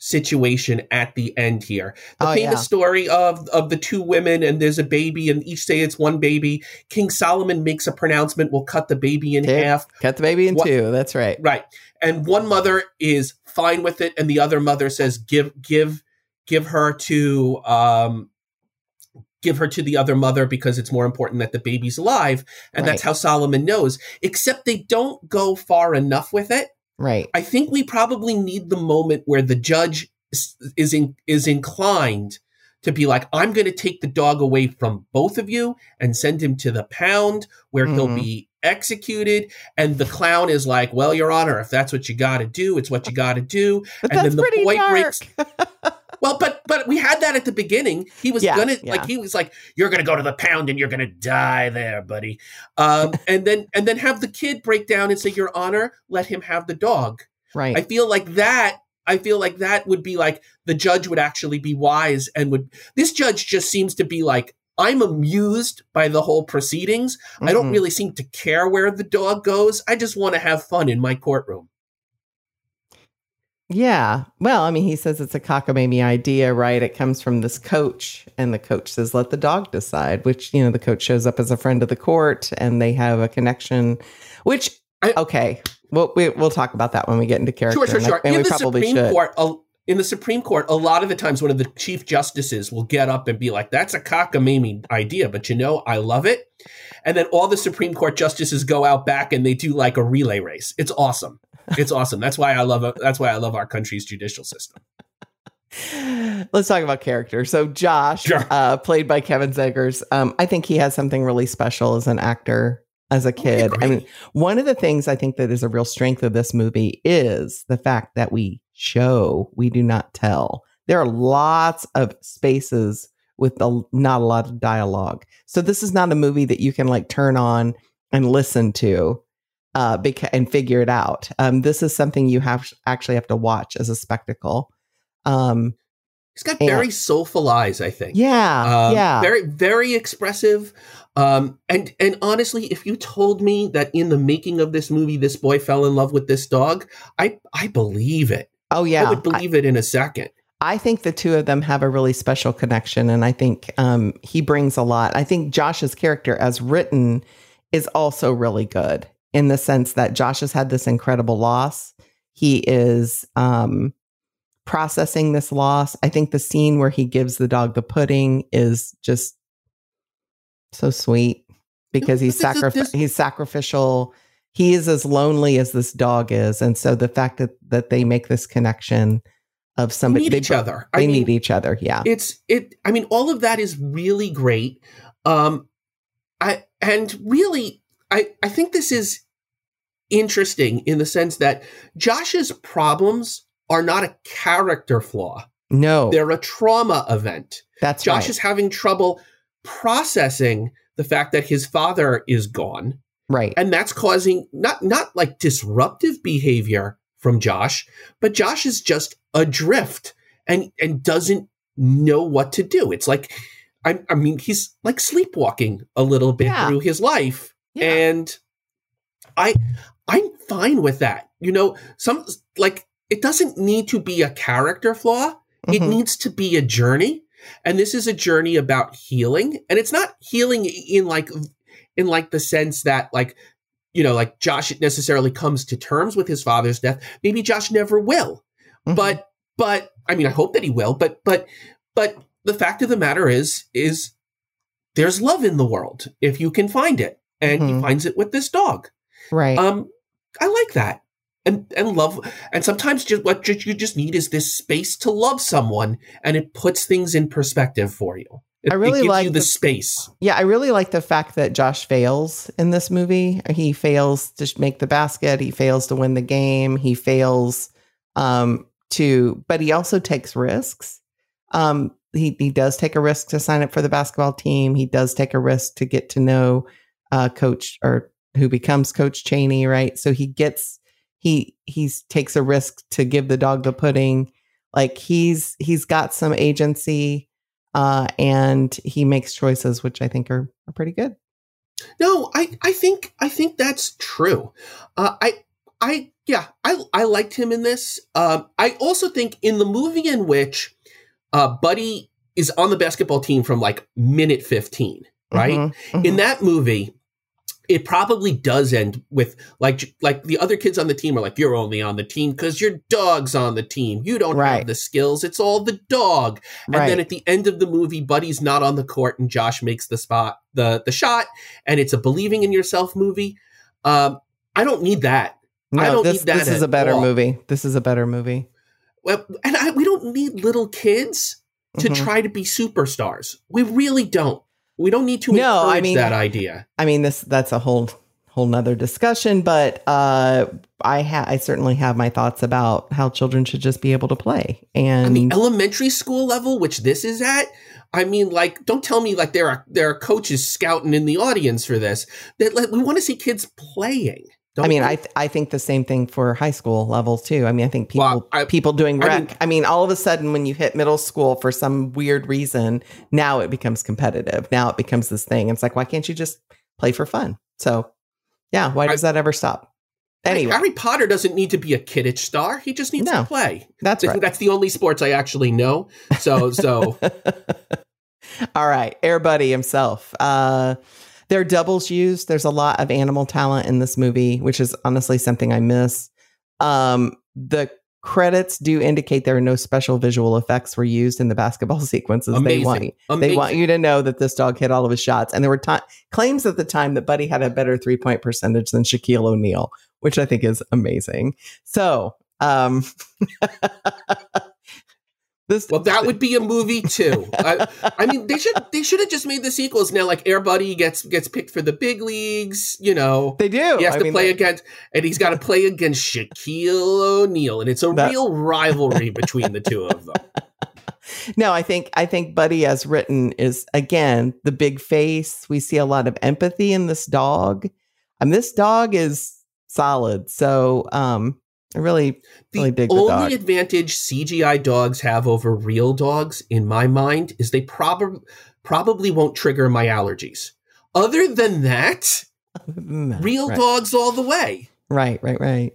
situation at the end here. The oh, famous yeah. story of of the two women and there's a baby and each say it's one baby. King Solomon makes a pronouncement, we'll cut the baby in half. Cut the baby in what, two. That's right. Right. And one mother is fine with it and the other mother says give give give her to um give her to the other mother because it's more important that the baby's alive and right. that's how Solomon knows except they don't go far enough with it Right. I think we probably need the moment where the judge is in, is inclined to be like, I'm going to take the dog away from both of you and send him to the pound where mm-hmm. he'll be executed. And the clown is like, Well, Your Honor, if that's what you got to do, it's what you got to do. But and then the boy dark. breaks. [LAUGHS] Well, but but we had that at the beginning. He was yeah, gonna yeah. like he was like, "You're gonna go to the pound and you're gonna die there, buddy." Um, [LAUGHS] and then and then have the kid break down and say, "Your Honor, let him have the dog." Right. I feel like that I feel like that would be like the judge would actually be wise and would this judge just seems to be like I'm amused by the whole proceedings. Mm-hmm. I don't really seem to care where the dog goes. I just want to have fun in my courtroom. Yeah. Well, I mean, he says it's a cockamamie idea, right? It comes from this coach, and the coach says, let the dog decide, which, you know, the coach shows up as a friend of the court and they have a connection, which, I, okay, well, we, we'll talk about that when we get into character. Sure, sure, sure. And, in we the probably Supreme should. Court, a, in the Supreme Court, a lot of the times one of the chief justices will get up and be like, that's a cockamamie idea, but you know, I love it. And then all the Supreme Court justices go out back and they do like a relay race. It's awesome. It's awesome. That's why I love. That's why I love our country's judicial system. Let's talk about character. So Josh, Sure. uh, played by Kevin Zegers, um, I think he has something really special as an actor, as a kid. I mean, one of the things I think that is a real strength of this movie is the fact that we show, we do not tell. There are lots of spaces with a, not a lot of dialogue. So this is not a movie that you can like turn on and listen to uh, beca- and figure it out. Um, this is something you have actually have to watch as a spectacle. Um, He's got and- very soulful eyes, I think. yeah, Um, yeah, Very, very expressive. Um, and and honestly, if you told me that in the making of this movie, this boy fell in love with this dog, I I believe it. oh yeah. I would I- believe it in a second. I think the two of them have a really special connection, and I think um, he brings a lot. I think Josh's character, as written, is also really good in the sense that Josh has had this incredible loss. He is um, processing this loss. I think the scene where he gives the dog the pudding is just so sweet because he's sacri- he's sacrificial. He is as lonely as this dog is, and so the fact that that they make this connection of somebody need they each other. they I mean, need each other. Yeah. it's it. I mean, all of that is really great. Um, I and really, I I think this is interesting in the sense that Josh's problems are not a character flaw; no, they're a trauma event. that's Josh right. is having trouble processing the fact that his father is gone right. and that's causing not not like disruptive behavior from Josh but Josh is just adrift and and doesn't know what to do it's like I, I mean he's like sleepwalking a little bit Yeah. through his life Yeah. and I I'm fine with that you know some like it doesn't need to be a character flaw it Mhm. needs to be a journey. And this is a journey about healing. And it's not healing in like in like the sense that like you know, like Josh necessarily comes to terms with his father's death. Maybe Josh never will. Mhm. But but I mean I hope that he will, but but but the fact of the matter is is there's love in the world if you can find it. And he Mhm. finds it with this dog. right. Um, I like that. And and love and sometimes just what you just need is this space to love someone and it puts things in perspective for you. It, I really like you the, the- space. yeah, I really like the fact that Josh fails in this movie. He fails to make the basket. He fails to win the game. He fails um, to, but he also takes risks. Um, he he does take a risk to sign up for the basketball team. He does take a risk to get to know uh, Coach or who becomes Coach Cheney, right? So he gets he he's takes a risk to give the dog the pudding. Like he's he's got some agency uh, and he makes choices which I think are, are pretty good. No, I I think I think that's true. Uh, I I yeah I I liked him in this. Um, I also think in the movie in which uh, Buddy is on the basketball team from like minute fifteen, right? Mhm, mhm. in that movie it probably does end with like like the other kids on the team are like you're only on the team because your dog's on the team you don't Right. have the skills it's all the dog and right. then at the end of the movie buddy's not on the court and josh makes the spot the the shot and it's a believing in yourself movie um i don't need that no, I don't this, need that this is a better all. movie. This is a better movie. well, and I, we don't need little kids to Mhm. try to be superstars we really don't we don't need to No, I mean- that idea I mean, this that's a whole whole nother discussion, but uh, I ha- I certainly have my thoughts about how children should just be able to play. And on the elementary school level, which this is at, I mean, like, don't tell me like there are there are coaches scouting in the audience for this. That like, we want to see kids playing. I mean, I th- I think the same thing for high school level too. I mean, I think people Well, I- people doing I mean- I mean, all of a sudden, when you hit middle school for some weird reason, now it becomes competitive. Now it becomes this thing. It's like, why can't you just play for fun? So, yeah, why does that ever stop? Anyway, Harry Potter doesn't need to be a Quidditch star. He just needs No. to play. that's right. That's the only sports I actually know. So, so [LAUGHS] All right, Air Buddy himself. Uh, there are doubles used. There's a lot of animal talent in this movie, which is honestly something I miss. Um, the credits do indicate there are no special visual effects were used in the basketball [LAUGHS] sequences. They want amazing. they want you to know that this dog hit all of his shots, and there were ti- claims at the time that Buddy had a better three point percentage than Shaquille O'Neal, which I think is amazing. So. Um, [LAUGHS] this Well, that would be a movie too. I, I mean, they should they should have just made the sequels now. Like Air Buddy gets gets picked for the big leagues. You know, they do. he has I to mean, play against, and he's got to play against Shaquille O'Neal, and it's a That- real rivalry between the two of them. [LAUGHS] No, I think I think Buddy as written is again the big face. We see a lot of empathy in this dog. And this dog is solid. So um really Really The the only dog. advantage CGI dogs have over real dogs, in my mind, is they probably probably won't trigger my allergies. Other than that, [LAUGHS] real right, dogs all the way. Right, right, right.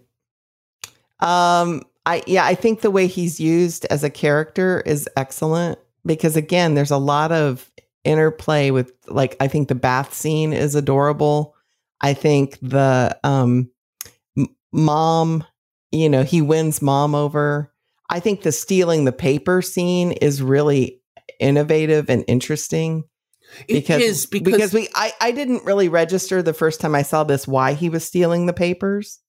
Um I yeah, I think the way he's used as a character is excellent because again, there's a lot of interplay with like I think the bath scene is adorable. I think the um mom, you know, he wins mom over. I think the stealing the paper scene is really innovative and interesting It is because because, we I, I didn't really register the first time I saw this why he was stealing the papers.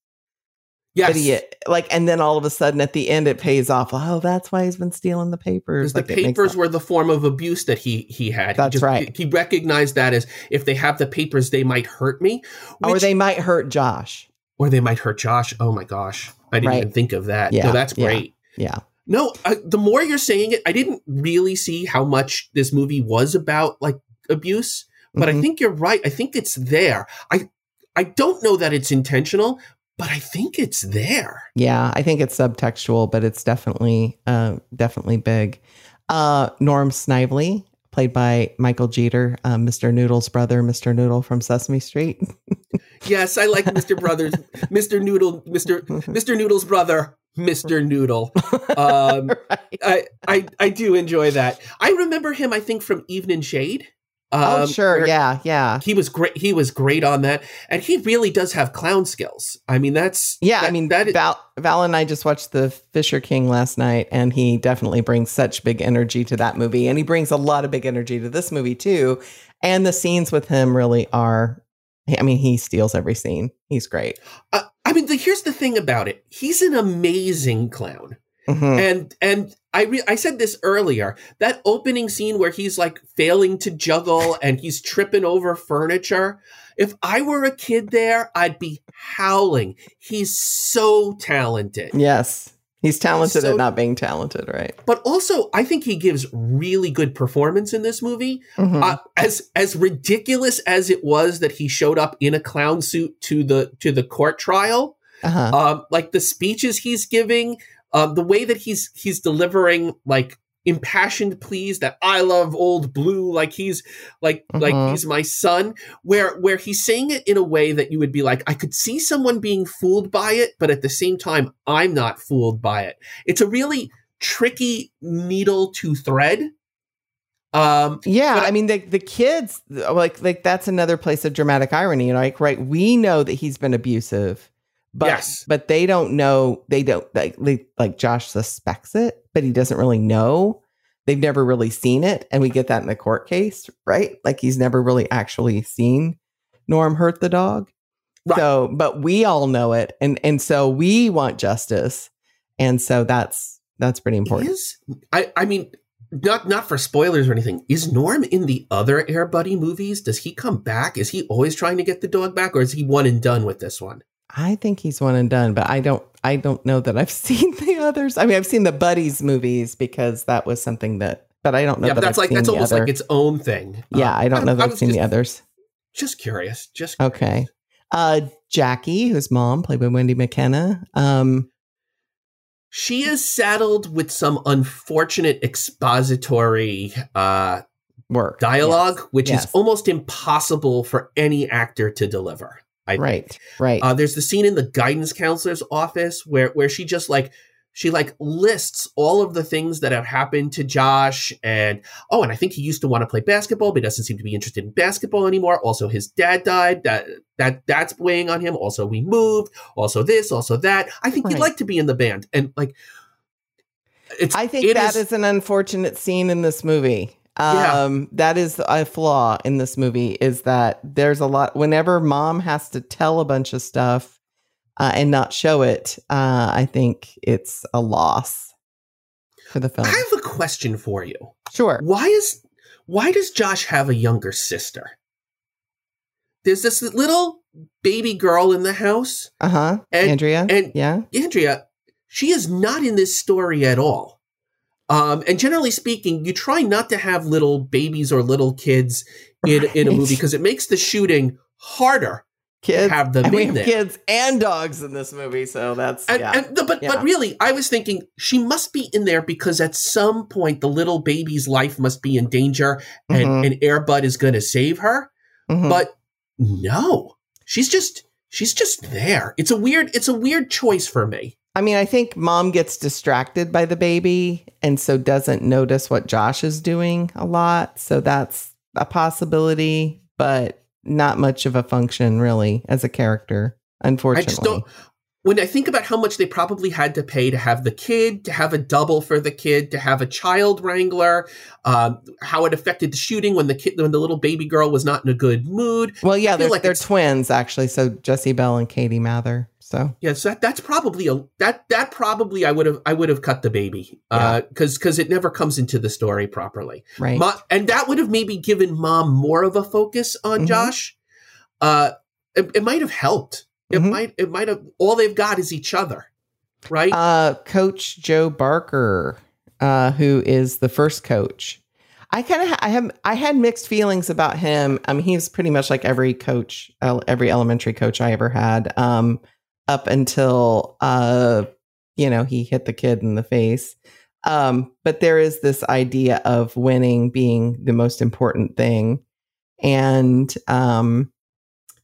yes, he like and then all of a sudden at the end it pays off. Oh, that's why he's been stealing the papers. because the Like, it papers were the form of abuse that he he had. That's he right. He recognized that as if they have the papers, they might hurt me, oh, or they might hurt Josh. Or they might hurt Josh. Oh my gosh, I didn't Right. even think of that. Yeah, no, that's great. Yeah. No, uh, the more you're saying it, I didn't really see how much this movie was about like abuse, but I Mhm. think you're right. I think it's there. I I don't know that it's intentional, but I think it's there. Yeah, I think it's subtextual, but it's definitely uh definitely big. Uh Norm Snively, played by Michael Jeter, uh, Mr. Noodle's brother, Mr. Noodle from Sesame Street. [LAUGHS] Yes, I like Mr. Brothers, Mr. Noodle, Mr. Mr. Noodle's brother, Mr. Noodle. Um, [LAUGHS] Right. I, I I do enjoy that. I remember him. I think from Evening Shade. Oh, um, sure. Yeah, yeah. He was great. He was great on that, and he really does have clown skills. I mean, that's Yeah, I mean, that. Val, Val and I just watched The Fisher King last night, and he definitely brings such big energy to that movie. And he brings a lot of big energy to this movie, too. And the scenes with him really are, I mean, he steals every scene. He's great. uh, I mean, the, here's the thing about it. He's an amazing clown. Mhm. and and I re- I said this earlier that opening scene where he's like failing to juggle and he's tripping over furniture. If I were a kid there, I'd be howling. He's so talented. Yes. He's talented So- at not being talented, right? But also, I think he gives really good performance in this movie. Mhm. Uh, as as ridiculous as it was that he showed up in a clown suit to the to the court trial, uh-huh. um, like the speeches he's giving, um, the way that he's he's delivering like impassioned pleas that I love old blue, like he's like like Mhm. he's my son, where where he's saying it in a way that you would be like, I could see someone being fooled by it, but at the same time, I'm not fooled by it. It's a really tricky needle to thread. Um, Yeah, But- I mean the the kids like like that's another place of dramatic irony, you know, like right, we know that he's been abusive, but Yes. but they don't know they don't like like Josh suspects it, but he doesn't really know. They've never really seen it, and we get that in the court case, right? Like he's never really actually seen Norm hurt the dog. Right. So, but we all know it, and and so we want justice, and so that's that's pretty important. is I I mean not not for spoilers or anything. Is Norm in the other Air Buddy movies? Does he come back? Is he always trying to get the dog back, or is he one and done with this one? I think he's one and done, but I don't I don't know that I've [LAUGHS] seen the others. I mean, I've seen the Buddies movies because that was something that but I don't know yeah, that that's I've like that's almost other. like its own thing. yeah, Uh, I don't know that I've seen just, the others. Just curious. Just Okay. Uh Jackie, whose mom, played by Wendy Makkena. Um, she is saddled with some unfortunate expository uh, work dialogue, yes. which yes. is almost impossible for any actor to deliver. I right, think. right. Uh, there's the scene in the guidance counselor's office where where she just like she like lists all of the things that have happened to Josh and oh and I think he used to want to play basketball but he doesn't seem to be interested in basketball anymore also his dad died that that that's weighing on him also we moved also this also that I think Right. he'd like to be in the band and like it's I think that is- is an unfortunate scene in this movie. Yeah. Um, that is a flaw in this movie is that there's a lot whenever mom has to tell a bunch of stuff uh, and not show it, uh, I think it's a loss for the film. I have a question for you Sure. why is why does Josh have a younger sister there's this little baby girl in the house Uh-huh. And- Andrea. and yeah. Andrea, she is not in this story at all. Um, and generally speaking, you try not to have little babies or little kids in, in a movie because it makes the shooting harder Kids. to have them we in have there. kids and dogs in this movie, so that's And, yeah. and- but Yeah. but really, I was thinking she must be in there because at some point the little baby's life must be in danger, and, Mhm. and Airbud is going to save her. Mhm. But no, she's just she's just there. It's a weird it's a weird choice for me. I mean, I think mom gets distracted by the baby and so doesn't notice what Josh is doing a lot. So that's a possibility, but not much of a function really as a character, unfortunately. I just don't. When I think about how much they probably had to pay to have the kid, to have a double for the kid, to have a child wrangler, um, how it affected the shooting when the kid, when the little baby girl was not in a good mood. Well, yeah, they're, like they're twins actually. So Jesse Bell and Katie Mather. So Yes, that that's probably a that that probably I would have I would have cut the baby Yeah. because because it never comes into the story properly. right, Mo- and that would have maybe given mom more of a focus on Mhm. Josh. Uh, it, it might have helped. It Mhm. might it might have. All they've got is each other, right? uh, Coach Joe Barker, uh, who is the first coach. I kind of ha- I have I had mixed feelings about him. I mean, he's pretty much like every coach, every elementary coach I ever had, um, up until uh, you know he hit the kid in the face. Um, but there is this idea of winning being the most important thing, and um,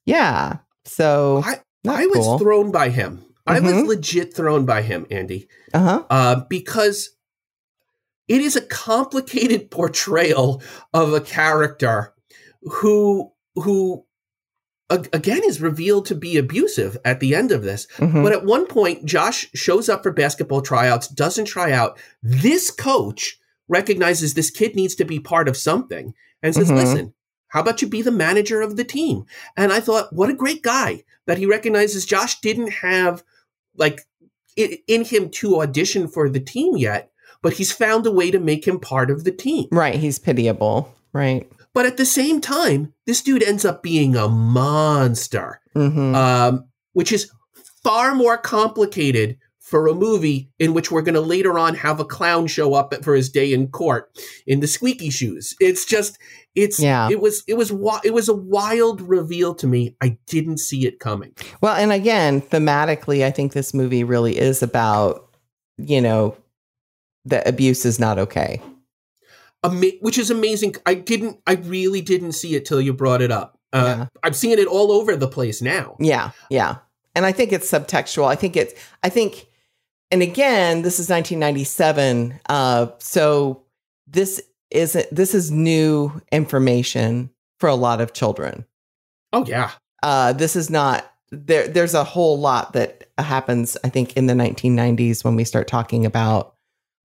yeah. So I- I was thrown by him. I was Mhm. legit thrown by him, Andie, uh huh. uh, because it is a complicated [LAUGHS] portrayal of a character who who again is revealed to be abusive at the end of this. Mhm. But at one point, Josh shows up for basketball tryouts, doesn't try out. This coach recognizes this kid needs to be part of something and says, Mhm. listen, how about you be the manager of the team? And I thought, what a great guy that he recognizes Josh didn't have like i- in him to audition for the team yet, but he's found a way to make him part of the team. Right, he's pitiable. Right. But at the same time, this dude ends up being a monster hmm um, which is far more complicated for a movie in which we're going to later on have a clown show up for his day in court in the squeaky shoes. It's just, it's, Yeah. it was, it was, it was a wild reveal to me. I didn't see it coming. Well, and again, thematically, I think this movie really is about, you know, that abuse is not okay. Ama- which is amazing. I didn't, I really didn't see it till you brought it up. Uh, Yeah. I'm seeing it all over the place now. Yeah, yeah. And I think it's subtextual. I think it's, I think, and again, this is 1997. Uh, so this isn't, this is new information for a lot of children. Oh yeah. Uh, this is not, there, there's a whole lot that happens, I think, in the 1990s when we start talking about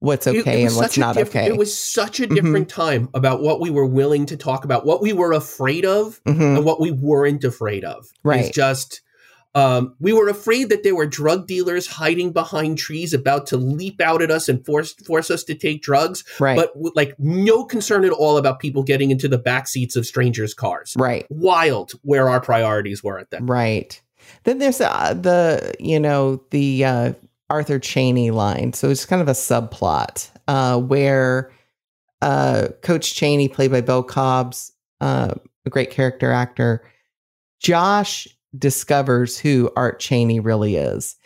what's It- it okay and what's not diff- okay. It was such a Mhm. different time about what we were willing to talk about, what we were afraid of, Mhm. and what we weren't afraid of. Right. It's just um, we were afraid that there were drug dealers hiding behind trees about to leap out at us and force force us to take drugs, Right. but with, like no concern at all about people getting into the back seats of strangers' cars. right. Wild where our priorities were at that. Right. Then there's uh, the, you know, the uh, Arthur Cheney line. So it's kind of a subplot uh, where uh, Coach Cheney, played by Bill Cobbs, uh, a great character actor, Josh discovers who Art Cheney really is.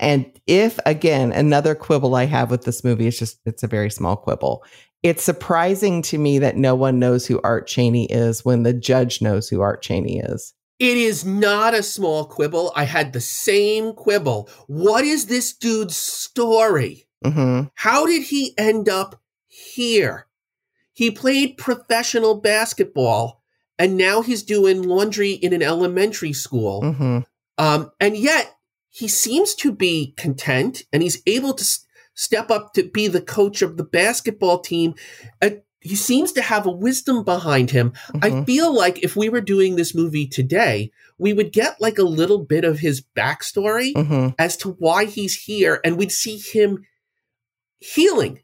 And if again, another quibble I have with this movie is just it's a very small quibble. It's surprising to me that no one knows who Art Cheney is when the judge knows who Art Cheney is. It is not a small quibble. I had the same quibble. What is this dude's story? Mm-hmm. How did he end up here? He played professional basketball and now he's doing laundry in an elementary school. Mm-hmm. Um, and yet he seems to be content and he's able to s- step up to be the coach of the basketball team. He seems to have a wisdom behind him. I Mhm. feel like if we were doing this movie today, we would get like a little bit of his backstory Mm-hmm. as to why he's here and we'd see him healing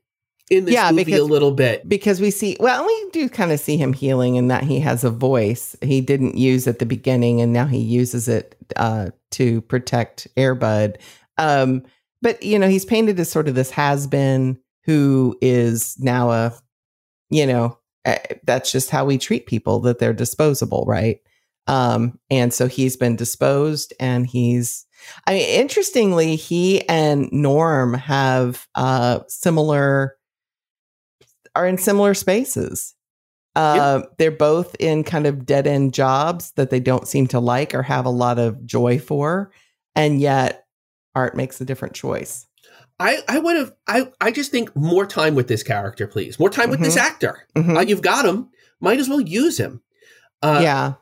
in this Yeah, movie because- a little bit. because we see well we do kind of see him healing in that he has a voice he didn't use at the beginning and now he uses it uh, to protect airbud um, but you know he's painted as sort of this has-been who is now a you know uh, that's just how we treat people that they're disposable right um, and so he's been disposed and he's i mean interestingly he and norm have uh, similar are in similar spaces. Uh, They're both in kind of dead end jobs that they don't seem to like or have a lot of joy for. And yet, art makes a different choice. I, I would have I, I just think more time with this character, please. More time with this actor. Mhm. Uh, you've got him. Might as well use him. Uh, yeah.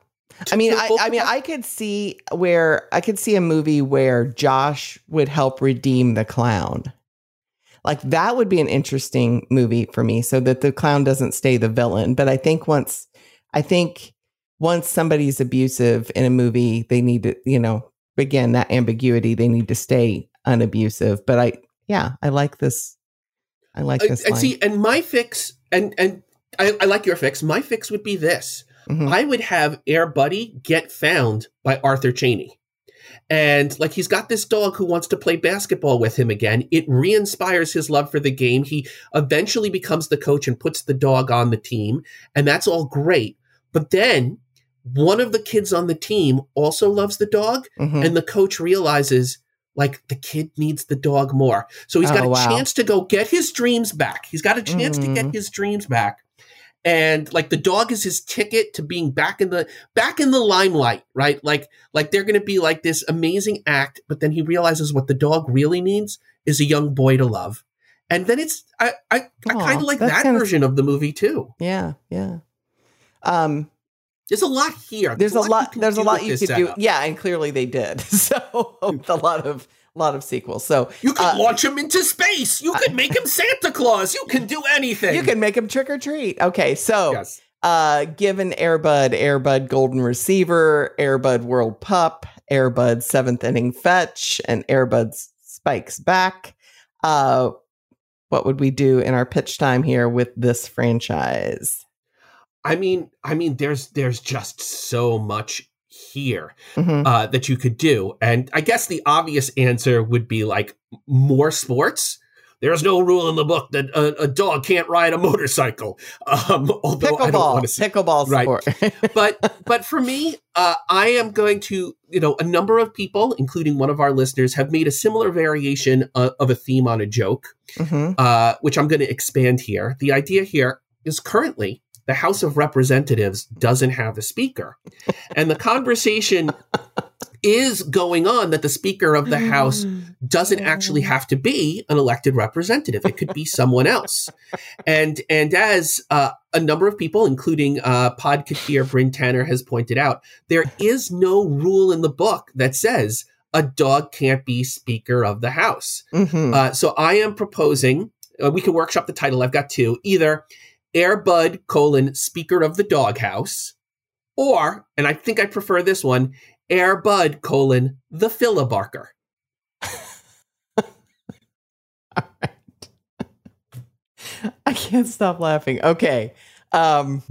I mean, I, I mean. I could see where I could see a movie where Josh would help redeem the clown. Like that would be an interesting movie for me, so that the clown doesn't stay the villain. But I think once, I think once somebody's abusive in a movie, they need to, you know, again that ambiguity. They need to stay unabusive. But I, yeah, I like this. I like Uh, this. and line. see, and my fix, and and I, I like your fix. My fix would be this: Mhm. I would have Air Buddy get found by Arthur Cheney, and like he's got this dog who wants to play basketball with him again. It re-inspires his love for the game. He eventually becomes the coach and puts the dog on the team, and that's all great. But then one of the kids on the team also loves the dog, Mhm. and the coach realizes like the kid needs the dog more. So he's got Oh, a wow. chance to go get his dreams back. He's got a chance to Mhm. get his dreams back. And like the dog is his ticket to being back in the back in the limelight, right? Like like they're going to be like this amazing act, but then he realizes what the dog really needs is a young boy to love. And then it's I I, I kind of like that version of the movie too. yeah, yeah. Um, There's a lot here. there's a you lot there's a lot you could do yeah and clearly they did [LAUGHS] so with a lot of lot of sequels so You could uh, launch him into space. You could make [LAUGHS] him Santa Claus. You can do anything. you can make him trick or treat okay so Yes. uh given airbud airbud golden receiver airbud world pup airbud seventh inning fetch and airbud spikes back uh what would we do in our pitch time here with this franchise I mean, I mean, there's there's just so much here Mhm. uh, that you could do, and I guess the obvious answer would be like more sports. There's no rule in the book that a, a dog can't ride a motorcycle. [LAUGHS] Um, although I don't pickleball want to see, pickleball Right. sport [LAUGHS] but but for me, uh, I am going to, you know, a number of people, including one of our listeners, have made a similar variation uh, of a theme on a joke, Mhm. uh, which I'm going to expand here. The idea here is currently the House of Representatives doesn't have a speaker, and the conversation is going on that the Speaker of the House doesn't actually have to be an elected representative. It could be someone else. And and as uh, a number of people, including uh, podcaster Bryn Tanner, has pointed out, there is no rule in the book that says a dog can't be Speaker of the House. Mhm. Uh, so I am proposing. Uh, we can workshop the title. I've got two. Either Airbud colon Speaker of the Doghouse, or and I think I prefer this one. Airbud colon the filibarker. [LAUGHS] I can't stop laughing. Okay. Um,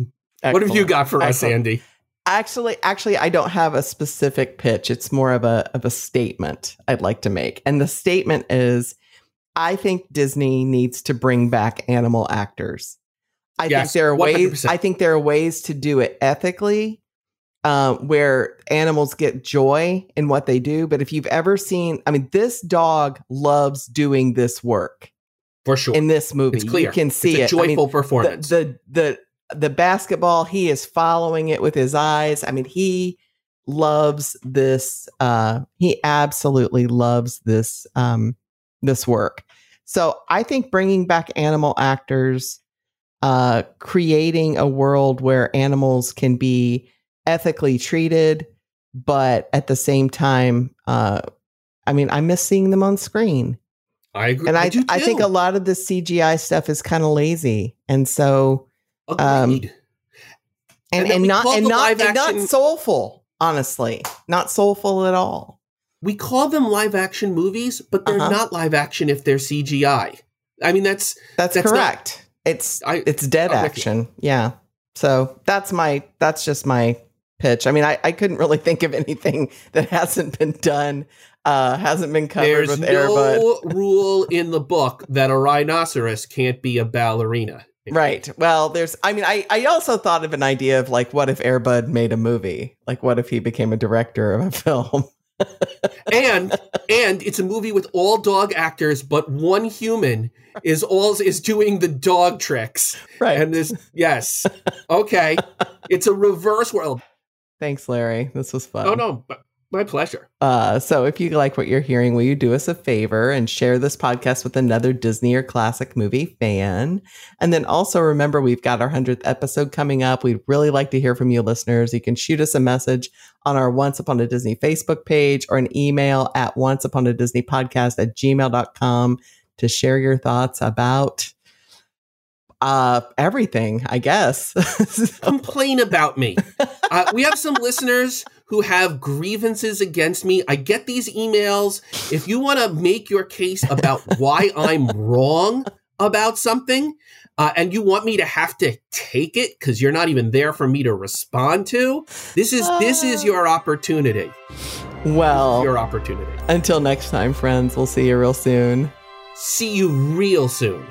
What have you got for us, Excellent. Andie? Actually, actually, I don't have a specific pitch. It's more of a of a statement I'd like to make, and the statement is, I think Disney needs to bring back animal actors. I Yes, think there are ways. 100%. I think there are ways to do it ethically, uh, where animals get joy in what they do. But if you've ever seen, I mean, this dog loves doing this work for sure in this movie. It's clear. You can see it's it. a I mean, joyful performance. the, the the the basketball, he is following it with his eyes. I mean, he loves this. Uh, he absolutely loves this um, this work. So I think bringing back animal actors, uh, creating a world where animals can be ethically treated, but at the same time, uh, I mean, I miss seeing them on screen. I agree. And I, do I think a lot of the CGI stuff is kind of lazy, and so um, and, And and not and not and not soulful. Honestly, not soulful at all. we call them live action movies, but they're Uh-huh. not live action if they're CGI. I mean, that's That's, That's not- correct. It's I- it's dead I'm with action. Yeah. So that's my that's just my pitch. I mean, I, I couldn't really [LAUGHS] think of anything that hasn't been done, uh, hasn't been covered there's with Airbud. no rule in the book that a rhinoceros can't be a ballerina. Right. Well, there's, I mean, I, I also thought of an idea of like, what if Airbud made a movie? Like, what if he became a director of a [LAUGHS] film? And and it's a movie with all dog actors, but one human is all is doing the dog tricks. Right. And this, yes, okay, it's a reverse world. Thanks, Larry. This was fun. Oh no, but my pleasure. Uh, so if you like what you're hearing, will you do us a favor and share this podcast with another Disney or classic movie fan? And then also remember, we've got our 100th episode coming up. We'd really like to hear from you listeners. You can shoot us a message on our Once Upon a Disney Facebook page or an email at once upon a Disney podcast at gmail.com to share your thoughts about uh everything i guess [LAUGHS] Complain about me. Uh, we have some listeners who have grievances against me. I get these emails. If you want to make your case about why I'm wrong about something, uh, and you want me to have to take it because you're not even there for me to respond to, this is this is your opportunity. well Your opportunity. until next time friends we'll see you real soon See you real soon.